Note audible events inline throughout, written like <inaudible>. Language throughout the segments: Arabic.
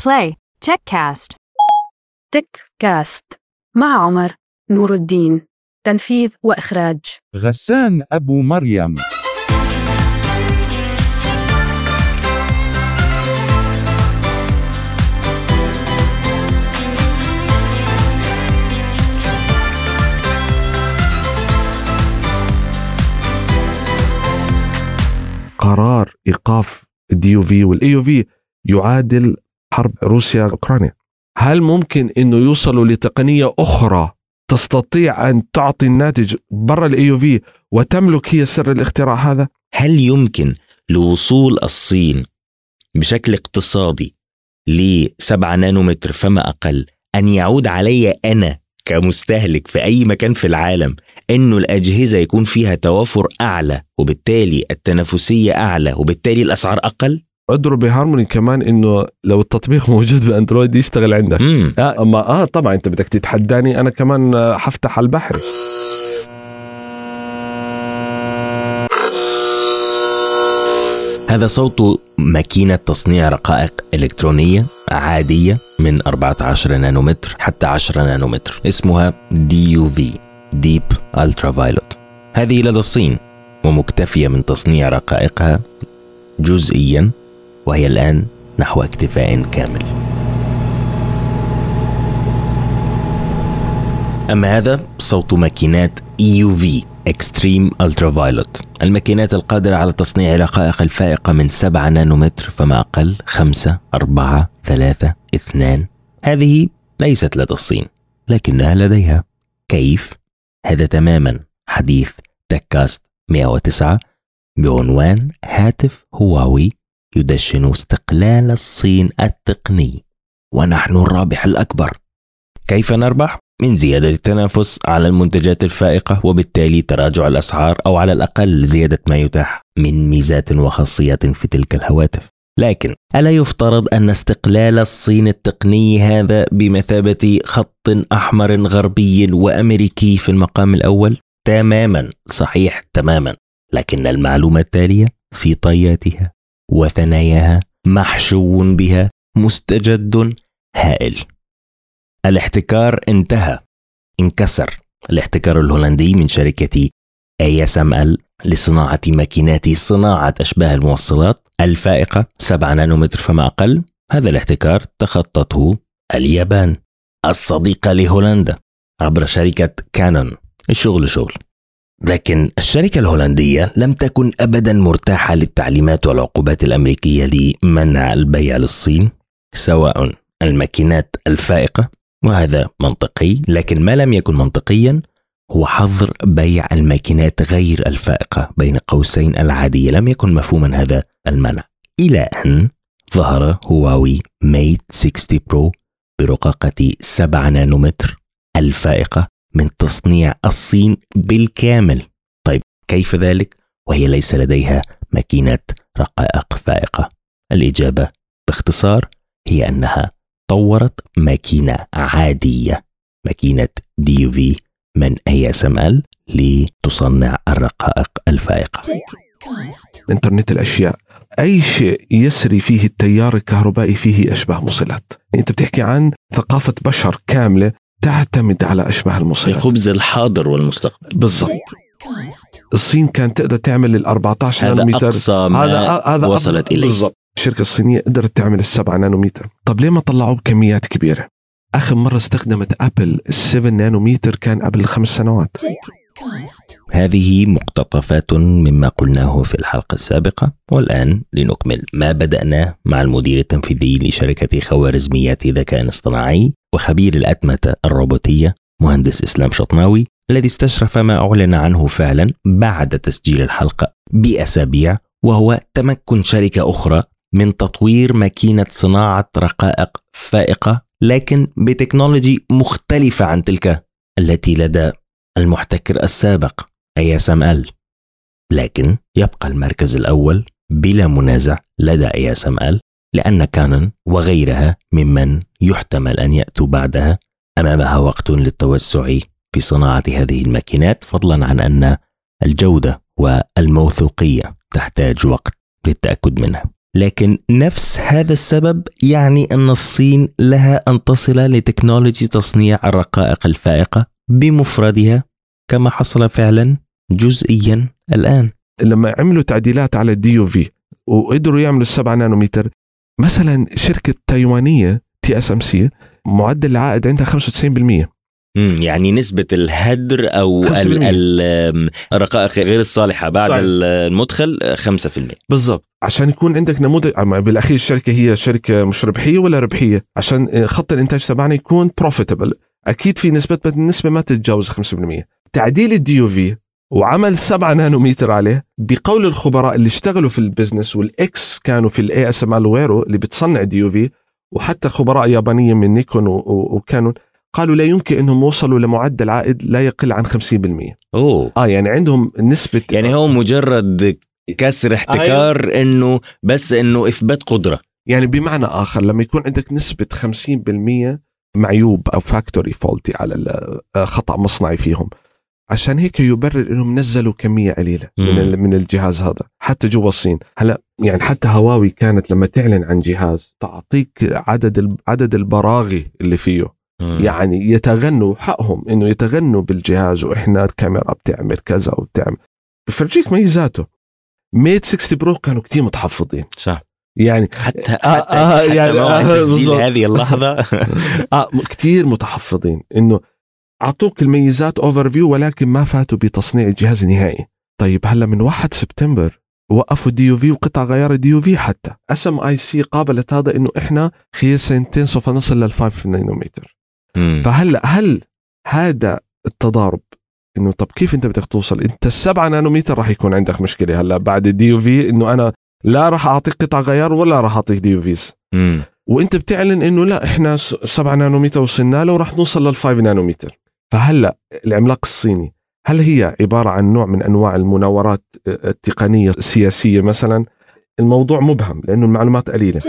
Play. TechCast. تك كاست مع عمر نور الدين. تنفيذ وإخراج. غسان أبو مريم. قرار إيقاف ال DUV وال EUV يعادل حرب روسيا اوكرانيا هل ممكن إنه يوصلوا لتقنية أخرى تستطيع أن تعطي الناتج برا ال EUV وتملك هي سر الاختراع هذا هل يمكن لوصول الصين بشكل اقتصادي ل 7 نانومتر فما أقل أن يعود علي أنا كمستهلك في أي مكان في العالم انه الأجهزة يكون فيها توافر أعلى وبالتالي التنافسية أعلى وبالتالي الأسعار أقل؟ ادروا بهارموني كمان إنه لو التطبيق <laughs> موجود بأندرويد يشتغل عندك. امم آه. أما آه طبعا أنت بدك تتحداني أنا كمان آه، حفتح على البحر. هذا صوت ماكينة تصنيع رقائق إلكترونية عادية من 14 نانومتر حتى 10 نانومتر. اسمها دي يو في ديب هذه لدى الصين ومكتفية من تصنيع رقائقها جزئيا وهي الآن نحو اكتفاء كامل. أما هذا صوت ماكينات EUV Extreme Ultraviolet. الماكينات القادرة على تصنيع رقائق الفائقة من 7 نانومتر فما أقل 5 4 3 2 هذه ليست لدى الصين لكنها لديها. كيف؟ هذا تماما حديث تكاست 109 بعنوان هاتف هواوي يدشن استقلال الصين التقني ونحن الرابح الأكبر كيف نربح؟ من زيادة التنافس على المنتجات الفائقة وبالتالي تراجع الأسعار أو على الأقل زيادة ما يتاح من ميزات وخاصيات في تلك الهواتف. لكن ألا يفترض أن استقلال الصين التقني هذا بمثابة خط أحمر غربي وأمريكي في المقام الأول؟ تماما صحيح تماما لكن المعلومة التالية في طياتها وثناياها محشو بها مستجد هائل. الاحتكار انتهى. انكسر. الاحتكار الهولندي من شركة ASML لصناعة ماكينات صناعة أشباه الموصلات الفائقة 7 نانومتر فما أقل. هذا الاحتكار تخطته اليابان. الصديقة لهولندا عبر شركة كانون الشغل شغل. لكن الشركة الهولندية لم تكن أبدا مرتاحة للتعليمات والعقوبات الأمريكية لمنع البيع للصين سواء الماكينات الفائقة وهذا منطقي لكن ما لم يكن منطقيا هو حظر بيع الماكينات غير الفائقة بين قوسين العادية. لم يكن مفهوما هذا المنع. إلى أن ظهر هواوي ميت 60 برو برقاقة 7 نانومتر الفائقة. من تصنيع الصين بالكامل. طيب كيف ذلك؟ وهي ليس لديها ماكينة رقائق فائقة. الإجابة باختصار هي أنها طورت ماكينة عادية ماكينة دي في من اي اس ام ال لتصنع الرقائق الفائقة. إنترنت الأشياء. أي شيء يسري فيه التيار الكهربائي فيه أشباه موصلات. يعني أنت بتحكي عن ثقافة بشر كاملة تعتمد على أشباه الموصلات خبز الحاضر والمستقبل. بالضبط. الصين كانت تقدر تعمل ال 14 هذا نانومتر. أقصى ما هذا وصلت إليه. بالضبط. الشركة الصينية قدرت تعمل السبعة نانومتر. طب ليه ما طلعوه بكميات كبيرة؟ آخر مرة استخدمت أبل ال7 نانومتر كان قبل خمس سنوات. هذه مقتطفات مما قلناه في الحلقة السابقة والآن لنكمل ما بدأناه مع المدير التنفيذي لشركة خوارزميات ذكاء اصطناعي وخبير الأتمتة الروبوتية مهندس إسلام شطناوي الذي استشرف ما أعلن عنه فعلا بعد تسجيل الحلقة بأسابيع وهو تمكن شركة أخرى من تطوير ماكينة صناعة رقائق فائقة لكن بتكنولوجي مختلفة عن تلك التي لدى المحتكر السابق ASML لكن يبقى المركز الأول بلا منازع لدى ASML لأن كانون وغيرها ممن يحتمل أن يأتوا بعدها. أمامها وقت للتوسع في صناعة هذه الماكينات فضلا عن أن الجودة والموثوقية تحتاج وقت للتأكد منها. لكن نفس هذا السبب يعني أن الصين لها أن تصل ل technology تصنيع الرقائق الفائقة بمفردها كما حصل فعلا جزئيا الآن. لما عملوا تعديلات على ال DUV وقدروا يعملوا السبعة نانومتر مثلا شركة تايوانية TSMC معدل العائد عندها 95% مم، يعني نسبة الهدر أو 5%. ال- ال- الرقائق غير الصالحة بعد صحيح. المدخل 5% بالضبط. عشان يكون عندك نموذج أما بالأخير الشركة هي شركة مش ربحية ولا ربحية. عشان خط الإنتاج تبعنا يكون profitable أكيد في نسبة بس النسبة ما تتجاوز 5% تعديل ال DUV وعمل 7 نانومتر عليه بقول الخبراء اللي اشتغلوا في ال business وال ex كانوا في ال ASML وغيره اللي بتصنع ال DUV وحتى خبراء يابانيين من نيكون وكانون قالوا لا يمكن إنهم وصلوا لمعدل عائد لا يقل عن 50% أوه. آه يعني عندهم نسبة يعني هو مجرد كسر احتكار إنه بس إنه إثبات قدرة. يعني بمعنى آخر لما يكون عندك نسبة 50% معيوب أو factory faulty على آه، خطأ مصنعي فيهم عشان هيك يبرر إنهم نزلوا كمية قليلة من من الجهاز هذا حتى جوا الصين. هلا يعني حتى هواوي كانت لما تعلن عن جهاز تعطيك عدد عدد البراغي اللي فيه. يعني يتغنوا حقهم إنه يتغنوا بالجهاز وإحنا الكاميرا بتعمل كذا وبتعمل. بفرجيك ميزاته. Mate 60 Pro كانوا كتير متحفظين. صح. يعني حتى حتى, آه، آه، حتى يعني آه، تسجيل. هذه اللحظة. <laughs> آه كثير متحفظين. إنه اعطوك الميزات overview ولكن ما فاتوا بتصنيع الجهاز نهائي طيب هلا من 1 سبتمبر وقفوا DUV وقطع غيار ال DUV حتى. SMIC قابلت هذا إنه إحنا خلال سنتين سوف نصل لل 5 نانومتر. فهلا هل هذا التضارب إنه طب كيف أنت بدك توصل؟ أنت السبعة نانومتر راح يكون عندك مشكلة هلا بعد ال DUV إنه أنا لا راح أعطيك قطع غيار ولا راح أعطيك DUVs. وأنت بتعلن إنه لا إحنا 7 نانومتر وصلنا له وراح نوصل لل 5 نانومتر فهلا العملاق الصيني هل هي عبارة عن نوع من أنواع المناورات التقنية السياسية مثلا؟ الموضوع مبهم لأنه المعلومات قليلة.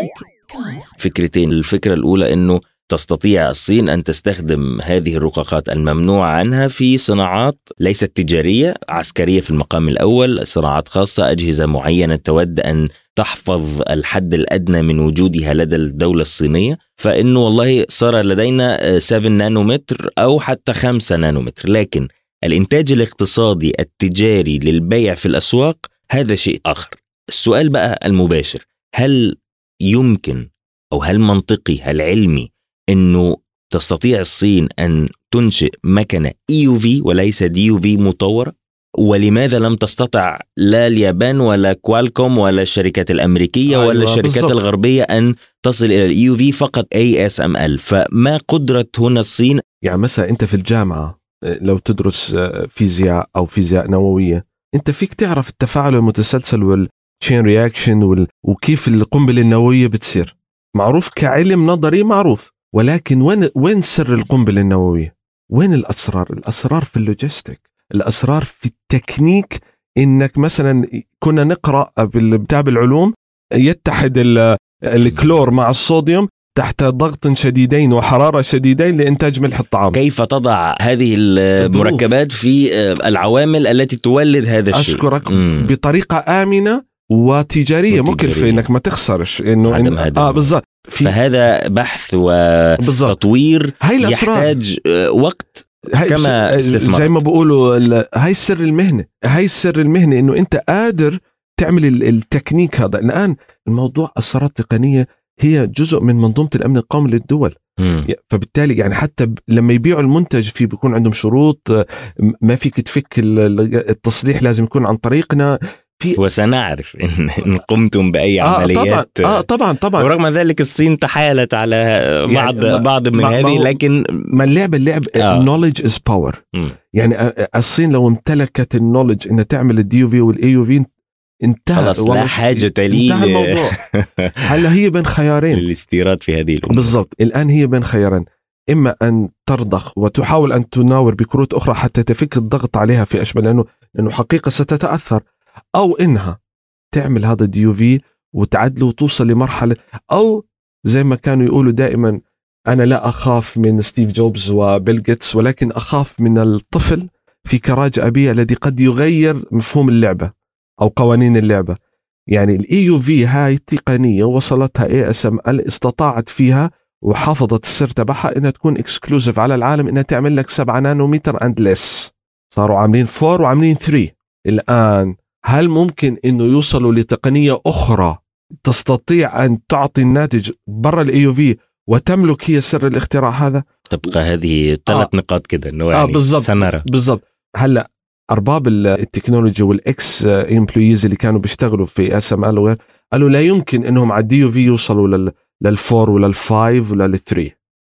فكرتين. الفكرة الأولى إنه تستطيع الصين أن تستخدم هذه الرقاقات الممنوع عنها في صناعات ليست تجارية عسكرية في المقام الأول صناعات خاصة أجهزة معينة تود أن تحفظ الحد الأدنى من وجودها لدى الدولة الصينية. فانه والله صار لدينا 7 نانومتر أو حتى 5 نانومتر لكن الإنتاج الاقتصادي التجاري للبيع في الأسواق هذا شيء آخر. السؤال بقى المباشر هل يمكن أو هل منطقي هل علمي إنه تستطيع الصين أن تنشئ مكنة اي يو في وليس دي يو في مطوره ولماذا لم تستطع لا اليابان ولا كوالكوم ولا الشركات الأمريكية أيوة، ولا الشركات بالضبط. الغربية أن تصل إلى ال EUV فقط ASML فما قدرة هنا الصين؟ يعني مثلا أنت في الجامعة آه، لو تدرس آه، فيزياء أو فيزياء نووية أنت فيك تعرف التفاعل المتسلسل وال chain reaction وال... وكيف القنبلة النووية بتصير؟ معروف كعلم نظري معروف. ولكن وين وين سر القنبلة النووية؟ وين الأسرار؟ الأسرار في ال logistic الأسرار في التكنيك. إنك مثلا كنا نقرأ بالكتاب العلوم يتحد ال- الكلور مع الصوديوم تحت ضغط شديدين وحرارة شديدين لإنتاج ملح الطعام. كيف تضع هذه المركبات في العوامل التي تولد هذا الشيء؟ أشكرك مم. بطريقة آمنة. وتجارية وتجارية. إنك ما تخسرش إنه عدم إن-. آه بالضبط في فهذا بحث وتطوير يحتاج آه، وقت هاي كما س- استثمرت. زي ما بقولوا ال- هاي سر المهنة هاي سر المهنة إنه أنت قادر تعمل ال- التكنيك هذا الآن الموضوع اسرار تقنية هي جزء من منظومة الأمن القومي للدول مم. فبالتالي يعني حتى لما يبيعوا المنتج في بيكون عندهم شروط آه، ما فيك تفك ال- ال- التصليح لازم يكون عن طريقنا وسنعرف إن, قمتم بأي آه طبعا. عمليات. آه طبعا طبعا. ورغم ذلك الصين تحايلت على بعض ما- بعض من هذه لكن ما اللعب آه. knowledge is power. يعني آه، آه، الصين لو امتلكت ال knowledge انها تعمل ال DUV وال EUV انتهى. خلاص لا حاجة لي انتهى الموضوع. <laughs> هلا هي بين خيارين. للاستيراد في هذه الأمور. بالضبط. الآن هي بين خيارين. إما أن ترضخ وتحاول أن تناور بكروت أخرى حتى تفك الضغط عليها في أشبه لأنه لأنه حقيقة ستتأثر. أو إنها تعمل هذا ال DUV وتعدله وتوصل لمرحلة أو زي ما كانوا يقولوا دائما أنا لا أخاف من ستيف جوبز وبيل جيتس ولكن أخاف من الطفل في كراج أبيه الذي قد يغير مفهوم اللعبة أو قوانين اللعبة. يعني ال EUV هاي تقنية وصلتها ASML استطاعت فيها وحافظت السر تبعها إنها تكون exclusive على العالم إنها تعمل لك 7 نانومتر and less صاروا عاملين 4 وعاملين 3 الآن هل ممكن إنه يوصلوا لتقنية أخرى تستطيع أن تعطي الناتج برا ال EUV وتملك هي سر الاختراع هذا تبقى هذه ثلاث آه. نقاط كده إنه آه، يعني بالضبط. سنرى بالضبط هلأ أرباب ال- ال technology وال ex employees اللي كانوا بيشتغلوا في ASML وغير قالوا لا يمكن إنهم على ال DUV يوصلوا لل لل four ولا ال five ولا لل three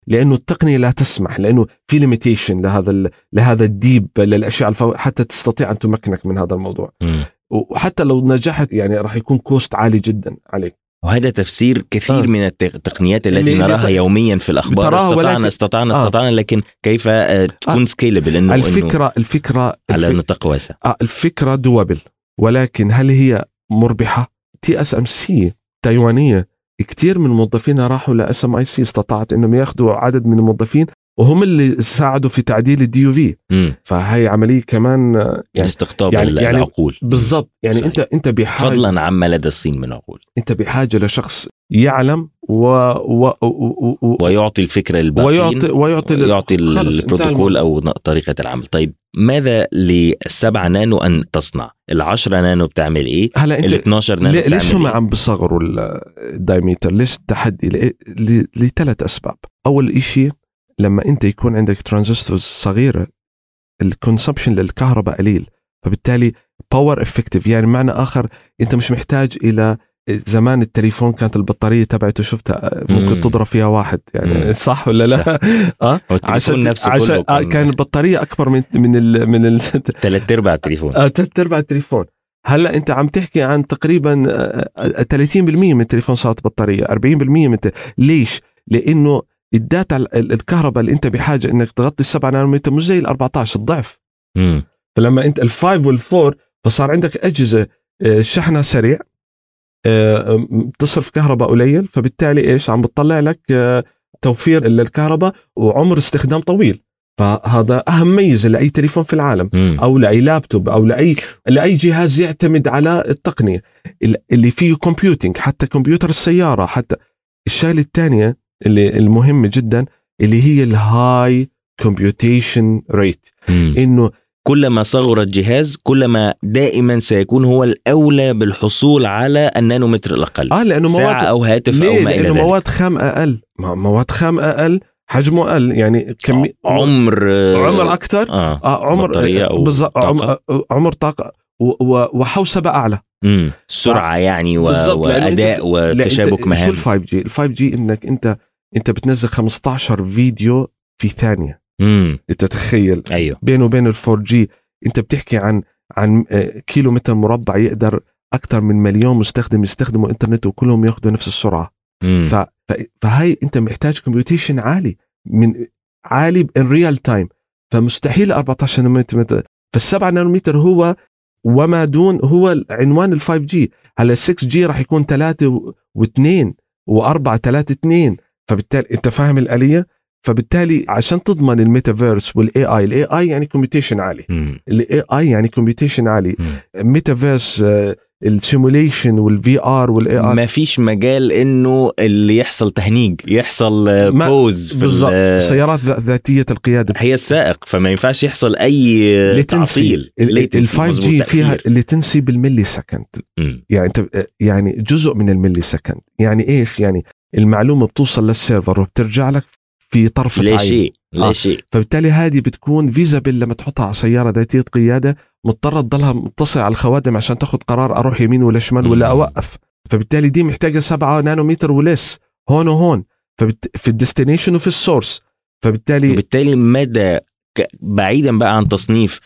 لأنه التقنية لا تسمح لأنه في limitation لهذا ال- لهذا ال deep للأشياء الفو... حتى تستطيع أن تمكنك من هذا الموضوع مم. وحتى لو نجحت يعني راح يكون cost عالي جدا عليك وهذا تفسير كثير آه. من التق- التقنيات التي نراها يوميا في الأخبار استطعنا ولكن- استطعنا آه. استطعنا لكن كيف آه، تكون آه. scalable انه إنه الفكرة الفكرة على الفك... نطاق واسع آه الفكرة doable ولكن هل هي مربحة؟ TSMC تايوانية كثير من موظفينها راحوا ل SMIC استطاعت إنهم ياخذوا عدد من الموظفين وهم اللي ساعدوا في تعديل ال DUV. فهي عملية كمان آه، يعني استقطاب يعني- يعني العقول. بالضبط. يعني صحيح. انت أنت بحاجه فضلا عما لدى الصين من عقول. أنت بحاجة لشخص يعلم و, و... و... و... ويعطي الفكرة للباقيين ويعطي ويعطي لل- يعطي خلص، انتهى البروتوكول أو طريقة العمل. طيب ماذا للسبعة نانو أن تصنع؟ العشرة نانو بتعمل إيه؟ هلا ال أنت 12 نانو ليه- ليش هم بتعمل إيه؟ عم بصغروا ال- ال diameter ليش التحدي لثلاث أسباب. أول إشي لما أنت يكون عندك transistors صغيرة ال consumption للكهرباء قليل فبالتالي power effective يعني معنى آخر أنت مش محتاج إلى زمان التليفون كانت البطارية تبعته شفتها ممكن مم. تضرب فيها واحد يعني مم. صح ولا لا؟ <laughs> آه التليفون نفسه كله عشان آه كان كان البطارية أكبر من من ال من ال <laughs> ثلاث أرباع التليفون آه، ثلاث أرباع التليفون هلا أنت عم تحكي عن تقريبا آه، آه، 30% من التليفون صارت بطارية 40% من الت... ليش؟ لأنه ال data ال- ال- الكهرباء اللي أنت بحاجة إنك تغطي السبعة نانومتر مش زي ال 14 الضعف مم. فلما أنت ال five وال four فصار عندك أجهزة آه، شحنها سريع آه، بتصرف كهرباء قليل فبالتالي إيش عم بتطلع لك آه، توفير للكهرباء وعمر استخدام طويل فهذا أهم ميزة لأي تليفون في العالم مم. أو لأي لابتوب أو لأي لأي جهاز يعتمد على التقنية ال- اللي فيه computing حتى كمبيوتر السيارة حتى الشغله الثانية اللي المهمة جدا اللي هي ال high computation rate. إنه كلما صغر الجهاز كلما دائما سيكون هو الأولى بالحصول على النانومتر الأقل آه لأنه ساعة مواد أو هاتف ليه؟ أو ما إلى ذلك مواد خام أقل مواد خام أقل حجمه أقل يعني كمي عمر عمر أكثر آه آه عمر بطارية أو بالضبط طاقة. عمر, عمر طاقة وحوسبه أعلى مم. سرعة يعني و... وأداء وتشابك مهام شو ال 5 جي؟ ال 5G إنك انت أنت بتنزل 15 فيديو في ثانية مم. انت تخيل أيوه. بينه وبين ال 4G أنت بتحكي عن عن آه، كيلو متر مربع يقدر أكثر من مليون مستخدم يستخدموا إنترنت وكلهم ياخذوا نفس السرعة. مم. ف... ف... فهي أنت محتاج computation عالي من عالي in real time فمستحيل 14 نانومتر فالسبعة نانومتر هو وما دون هو عنوان ال 5 جي هلا 6 جي راح يكون 3 و2 و4 3 2 فبالتالي أنت فاهم الآلية؟ فبالتالي عشان تضمن ال metaverse وال AI ال AI يعني computation عالي. ال AI يعني computation عالي. metaverse ال simulation وال VR وال AR ما فيش مجال إنه اللي يحصل تهنيج يحصل آه، pause في بالضبط ال- سيارات ذا- ذاتية القيادة هي السائق فما ينفعش يحصل أي تعطيل ال latency، 5 مظبوط، G فيها. ال latency بال millisecond. يعني أنت يعني جزء من ال millisecond يعني إيش يعني المعلومة بتوصل لل server وبترجع لك في طرفه لا شيء لا آه. شيء. فبالتالي هذه بتكون feasible لما تحطها على سيارة ذاتية قيادة مضطرة تضلها متصله على الخوادم عشان تاخذ قرار أروح يمين ولا شمال ولا. أوقف. فبالتالي دي محتاجة 7 نانومتر ولس هون وهون. فبت... في ال destination وفي ال source. فبالتالي وبالتالي مدى ك- بعيدا بقى عن تصنيف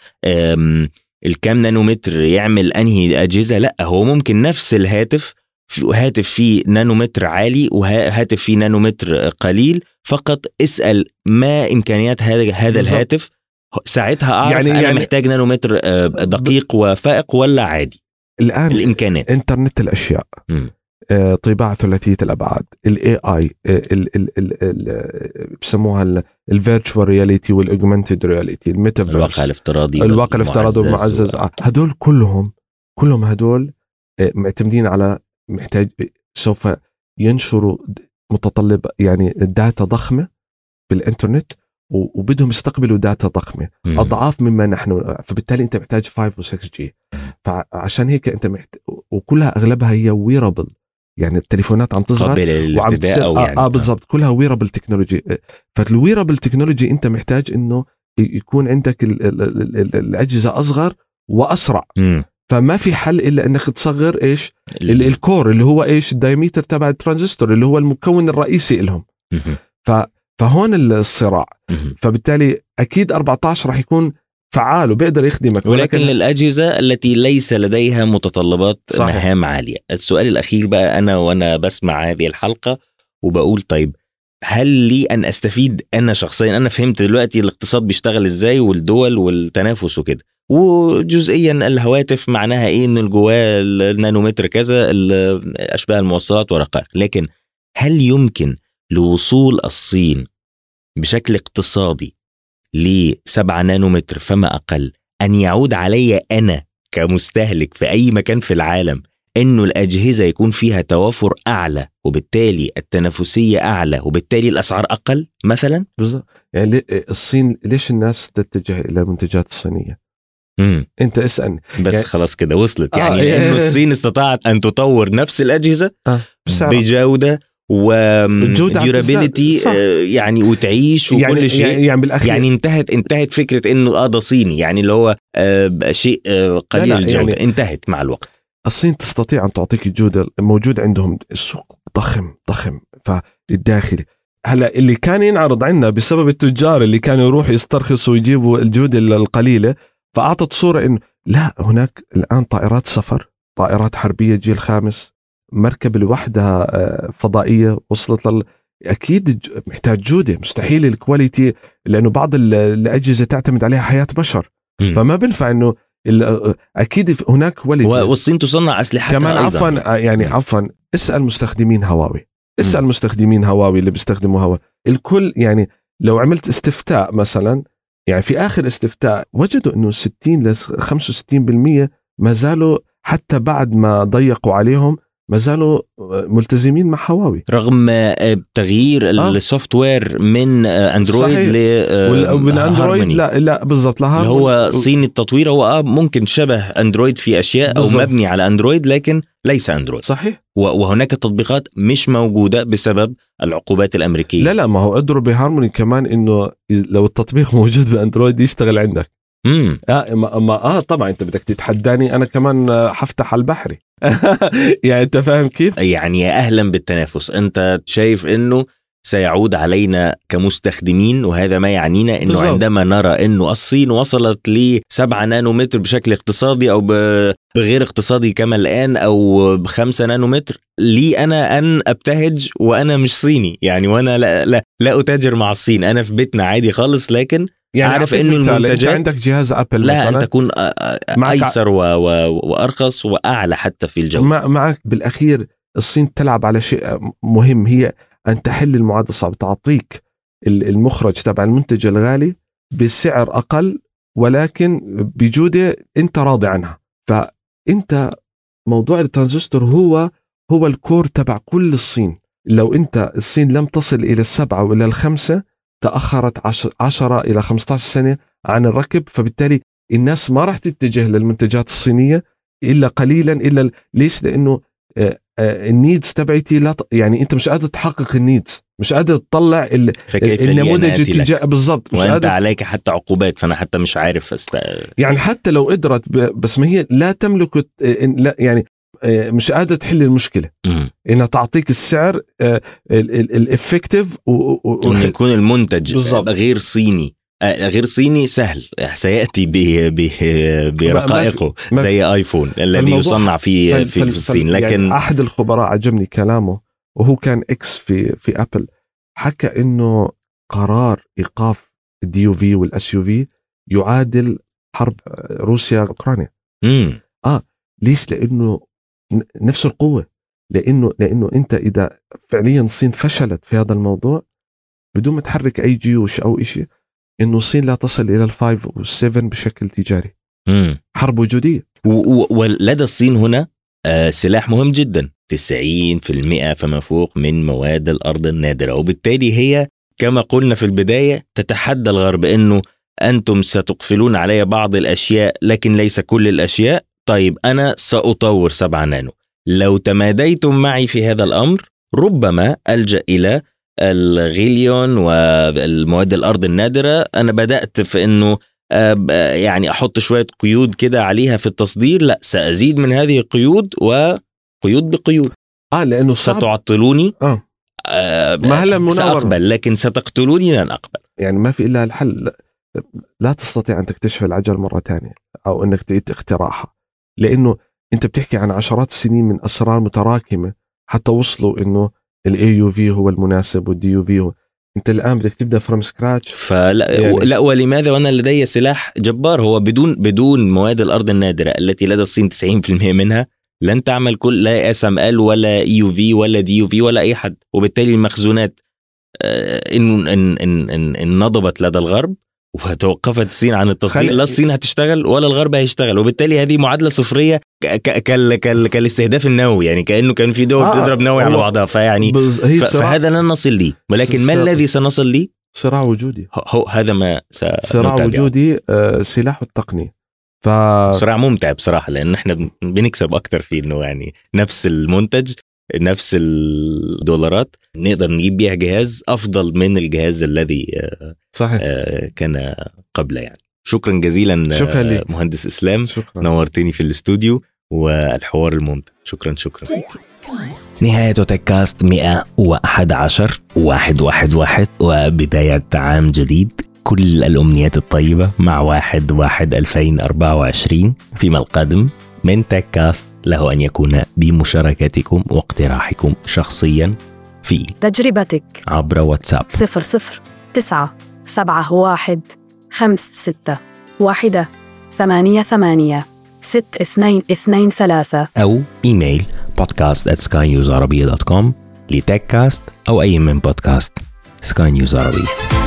الكام نانومتر يعمل أنهي أجهزة لا هو ممكن نفس الهاتف في- هاتف فيه نانومتر عالي وهاتف فيه نانومتر قليل فقط اسأل ما إمكانيات هذا هذا. الهاتف. ساعتها أعرف يعني- أنا يعني- محتاج نانومتر آه، دقيق وفائق ولا عادي؟ الآن الامكانات إنترنت الأشياء. مم. آه، طباعة ثلاثية الأبعاد. ال AI بسموها ال virtual reality وال augmented reality ال metaverse الواقع الافتراضي الواقع الافتراضي والمعزز. آه، هدول كلهم كلهم هدول آه، معتمدين على محتاج سوف ينشروا متطلب يعني data ضخمة بالإنترنت وبدهم يستقبلوا data ضخمة مم. أضعاف مما نحن فبالتالي أنت محتاج 5 و6G فعشان هيك أنت محتاج وكلها أغلبها هي wearable يعني التليفونات عم تصغر قابلة للارتداء أو آه, يعني. آه بالضبط. كلها wearable technology فال wearable technology أنت محتاج إنه يكون عندك ال ال ال ال الأجهزة أصغر وأسرع. مم. فما في حل إلا إنك تصغر إيش؟ ال- ال core اللي هو إيش؟ ال diameter تبع الترانزستور اللي هو المكون الرئيسي لهم مهم. فهون الصراع. فبالتالي أكيد 14 راح يكون فعال وبيقدر يخدمك. ولكن للأجهزة التي ليس لديها متطلبات صحيح. مهام عالية. السؤال الأخير بقى أنا وأنا بسمع هذه الحلقة وبقول طيب هل لي أن أستفيد أنا شخصيا؟ أنا فهمت دلوقتي الاقتصاد بيشتغل إزاي والدول والتنافس وكده. وجزئيا الهواتف معناها إيه؟ ان جواه النانومتر كذا أشباه الموصلات ورقائق لكن هل يمكن لوصول الصين بشكل اقتصادي ل 7 نانومتر فما أقل أن يعود علي أنا كمستهلك في أي مكان في العالم إنه الأجهزة يكون فيها توافر أعلى وبالتالي التنافسية أعلى وبالتالي الأسعار أقل مثلا؟ بالظبط يعني الصين ليش الناس تتجه إلى المنتجات الصينية؟ امم انت اسالني بس يعني- خلاص كده وصلت. آه، يعني لأنه. <laughs> الصين استطاعت أن تطور نفس الأجهزة بسعر بجودة و. صح. آه، يعني وتعيش وكل يعني شيء. يعني, يعني بالاخير يعني انتهت انتهت فكرة إنه آه ده صيني. يعني اللي هو آه شيء آه قليل لا، لا، الجودة. يعني- انتهت مع الوقت. الصين تستطيع أن تعطيك الجودة موجود عندهم. السوق ضخم ضخم. فالداخلي هلأ اللي كان ينعرض عنا بسبب التجار اللي كانوا يروحوا يسترخصوا ويجيبوا الجودة القليلة فأعطت صورة انه لا هناك الآن طائرات سفر طائرات حربية جيل خامس مركب لوحدها آه، فضائية وصلت لل أكيد محتاج جودة مستحيل ال quality لأنه بعض ال- الأجهزة تعتمد عليها حياة بشر مم. فما بنفع إنه ال- أكيد هناك quality والصين تصنع اسلحتها كمان أيضاً. عفوا آه، يعني. عفوا اسأل مستخدمين هواوي اسأل مم. مستخدمين هواوي اللي بيستخدموا هواوي الكل يعني لو عملت استفتاء مثلا يعني في آخر استفتاء وجدوا إنه 60 ل 65% ما زالوا حتى بعد ما ضيقوا عليهم ما زالوا آه، ملتزمين مع هواوي رغم آه، تغيير آه. ال software من اندرويد. ل آه، وال- ومن اندرويد. لا لا بالضبط اللي هو صيني التطوير هو آه ممكن شبه اندرويد في أشياء أو بالظبط. مبني على اندرويد لكن ليس اندرويد صحيح وهناك تطبيقات مش موجودة بسبب العقوبات الأمريكية لا لا ما هو قدروا بهارموني كمان إنه لو التطبيق <laughs> موجود باندرويد يشتغل عندك امم آه ما, ما آه طبعا أنت بدك تتحداني أنا كمان حفتح على البحري <laughs> يعني انت فاهم كيف؟ يعني يا أهلا بالتنافس أنت شايف إنه سيعود علينا كمستخدمين وهذا ما يعنينا إنه بالظبط. عندما نرى إنه الصين وصلت ل 7 نانومتر بشكل اقتصادي أو بغير اقتصادي كما الآن أو بخمسة نانومتر لي أنا أن أبتهج وأنا مش صيني يعني وأنا لا لا, لا أتاجر مع الصين أنا في بيتنا عادي خالص لكن يعني أعطيك إنه مثال، أنت المنتجات- عندك جهاز أبل لا مثلا أن تكون أيسر و و وأرخص وأعلى حتى في الجوده مع معك بالأخير الصين تلعب على شيء مهم هي أن تحل المعادلة الصعبة تعطيك ال- المخرج تبع المنتج الغالي بسعر أقل ولكن بجودة أنت راضي عنها. فأنت موضوع الترانزستور هو هو ال core تبع كل الصين. لو أنت الصين لم تصل إلى السبعة وإلى الخمسة تأخرت عش- 10 إلى 15 سنة عن الركب فبالتالي الناس ما راح تتجه للمنتجات الصينية إلا قليلا إلا ال- ليش؟ لأنه آه، آه، النيدز تبعتي لا يعني أنت مش قادر تحقق النيدز مش قادر تطلع ال- النموذج التجاه بالضبط مش وأنت قادر. عليك حتى عقوبات فأنا حتى مش عارف أست... يعني حتى لو قدرت ب- بس ما هي لا تملك لا يعني آه، مش قادر تحل المشكلة. مم. إنها تعطيك السعر الافكتيف إنه يكون المنتج بالضبط. غير صيني. غير صيني سهل. سيأتي برقائقه زي آيفون الذي يصنع في في, الصين فال- لكن يعني أحد الخبراء عجبني كلامه وهو كان إكس في في ابل حكى إنه قرار إيقاف الدي يو في والاس يو في يعادل حرب روسيا أوكرانيا. مم. ليش؟ لأنه نفس القوة. لأنه لأنه أنت إذا فعليا الصين فشلت في هذا الموضوع بدون ما تحرك أي جيوش أو شيء انه الصين لا تصل إلى الفايف والسفن بشكل تجاري. مم. حرب وجودية. ولدى الصين هنا آه، سلاح مهم جدا. 90% فما فوق من مواد الأرض النادرة. وبالتالي هي كما قلنا في البداية تتحدى الغرب أنه أنتم ستقفلون علي بعض الأشياء لكن ليس كل الأشياء. طيب أنا سأطور 7 نانو. لو تماديتم معي في هذا الأمر ربما ألجأ إلى الغيليون والمواد الأرض النادرة. أنا بدأت في أنه آه، يعني أحط شوية قيود كده عليها في التصدير. لا سأزيد من هذه القيود وقيود بقيود. آه لأنه صعب. ستعطلوني. آه. آه ما هلا. سأقبل لكن ستقتلوني لن أقبل. يعني ما في إلا الحل. لا, لا تستطيع أن تكتشف العجل مرة ثانية أو أنك تعيد اختراعها لأنه أنت بتحكي عن عشرات السنين من أسرار متراكمة حتى وصلوا إنه ال EUV هو المناسب وال DUV هو. انت الآن بدك تبدأ from scratch فلا يعني- لا ولماذا؟ وأنا لدي سلاح جبار هو بدون بدون مواد الأرض النادرة التي لدى الصين 90% منها. لن تعمل كل لا اس ام ال ولا اي يو في ولا دي يو في ولا أي حد. وبالتالي المخزونات آه، إن إن إن إن, إن نضبت لدى الغرب. وتوقفت الصين عن التصدير لا الصين هتشتغل ولا الغرب هيشتغل. وبالتالي هذه معادلة صفرية كال كال كالاستهداف النووي. يعني كأنه كان في دول آه، تضرب نووي على بعضها. فيعني فهذا لن نصل ليه ولكن ما الذي سنصل ليه صراع وجودي. هو- هذا ما صراع وجودي آه سلاح التقنيه ف صراع ممتع بصراحة لأن إحنا بن- بنكسب أكتر فيه إنه يعني نفس المنتج. نفس الدولارات نقدر نجيب بيها جهاز أفضل من الجهاز الذي صحيح. آه، كان قبل يعني. شكرا جزيلا آه، شكراً لك. مهندس إسلام. شكرا. نورتني في الاستوديو والحوار الممتع. شكرا شكرا. نهاية تكاست 111 111 وبداية عام جديد. كل الأمنيات الطيبة مع واحد واحد 2024 فيما القادم من تكاست له أن يكون بمشاركتكم واقتراحكم شخصيا في تجربتك. عبر واتساب. صفر صفر تسعة سبعة واحد خمس ستة واحدة ثمانية ثمانية ست اثنين اثنين ثلاثة. أو إيميل بودكاست at skynewsarabia.com لتكاست أو أي من بودكاست سكاي نيوز عربية